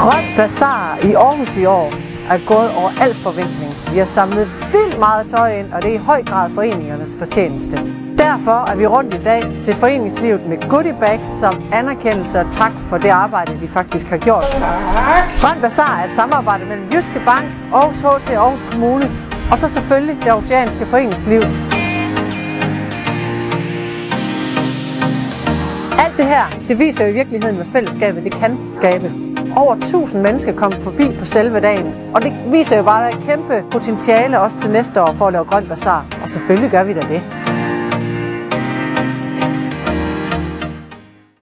Grøn Bazaar i Aarhus i år er gået over al forventning. Vi har samlet vildt meget tøj ind, og det er i høj grad foreningernes fortjeneste. Derfor er vi rundt i dag til foreningslivet med goodie bags som anerkendelse og tak for det arbejde, de faktisk har gjort. Grøn Bazaar er et samarbejde mellem Jyske Bank, Aarhus HC og Aarhus Kommune, og så selvfølgelig det oceanske foreningsliv. Alt det her, det viser jo i virkeligheden, hvad fællesskabet det kan skabe. Over 1000 mennesker kom forbi på selve dagen, og det viser jo bare, at der er et kæmpe potentiale også til næste år for at lave grøn bazar. Og selvfølgelig gør vi da det.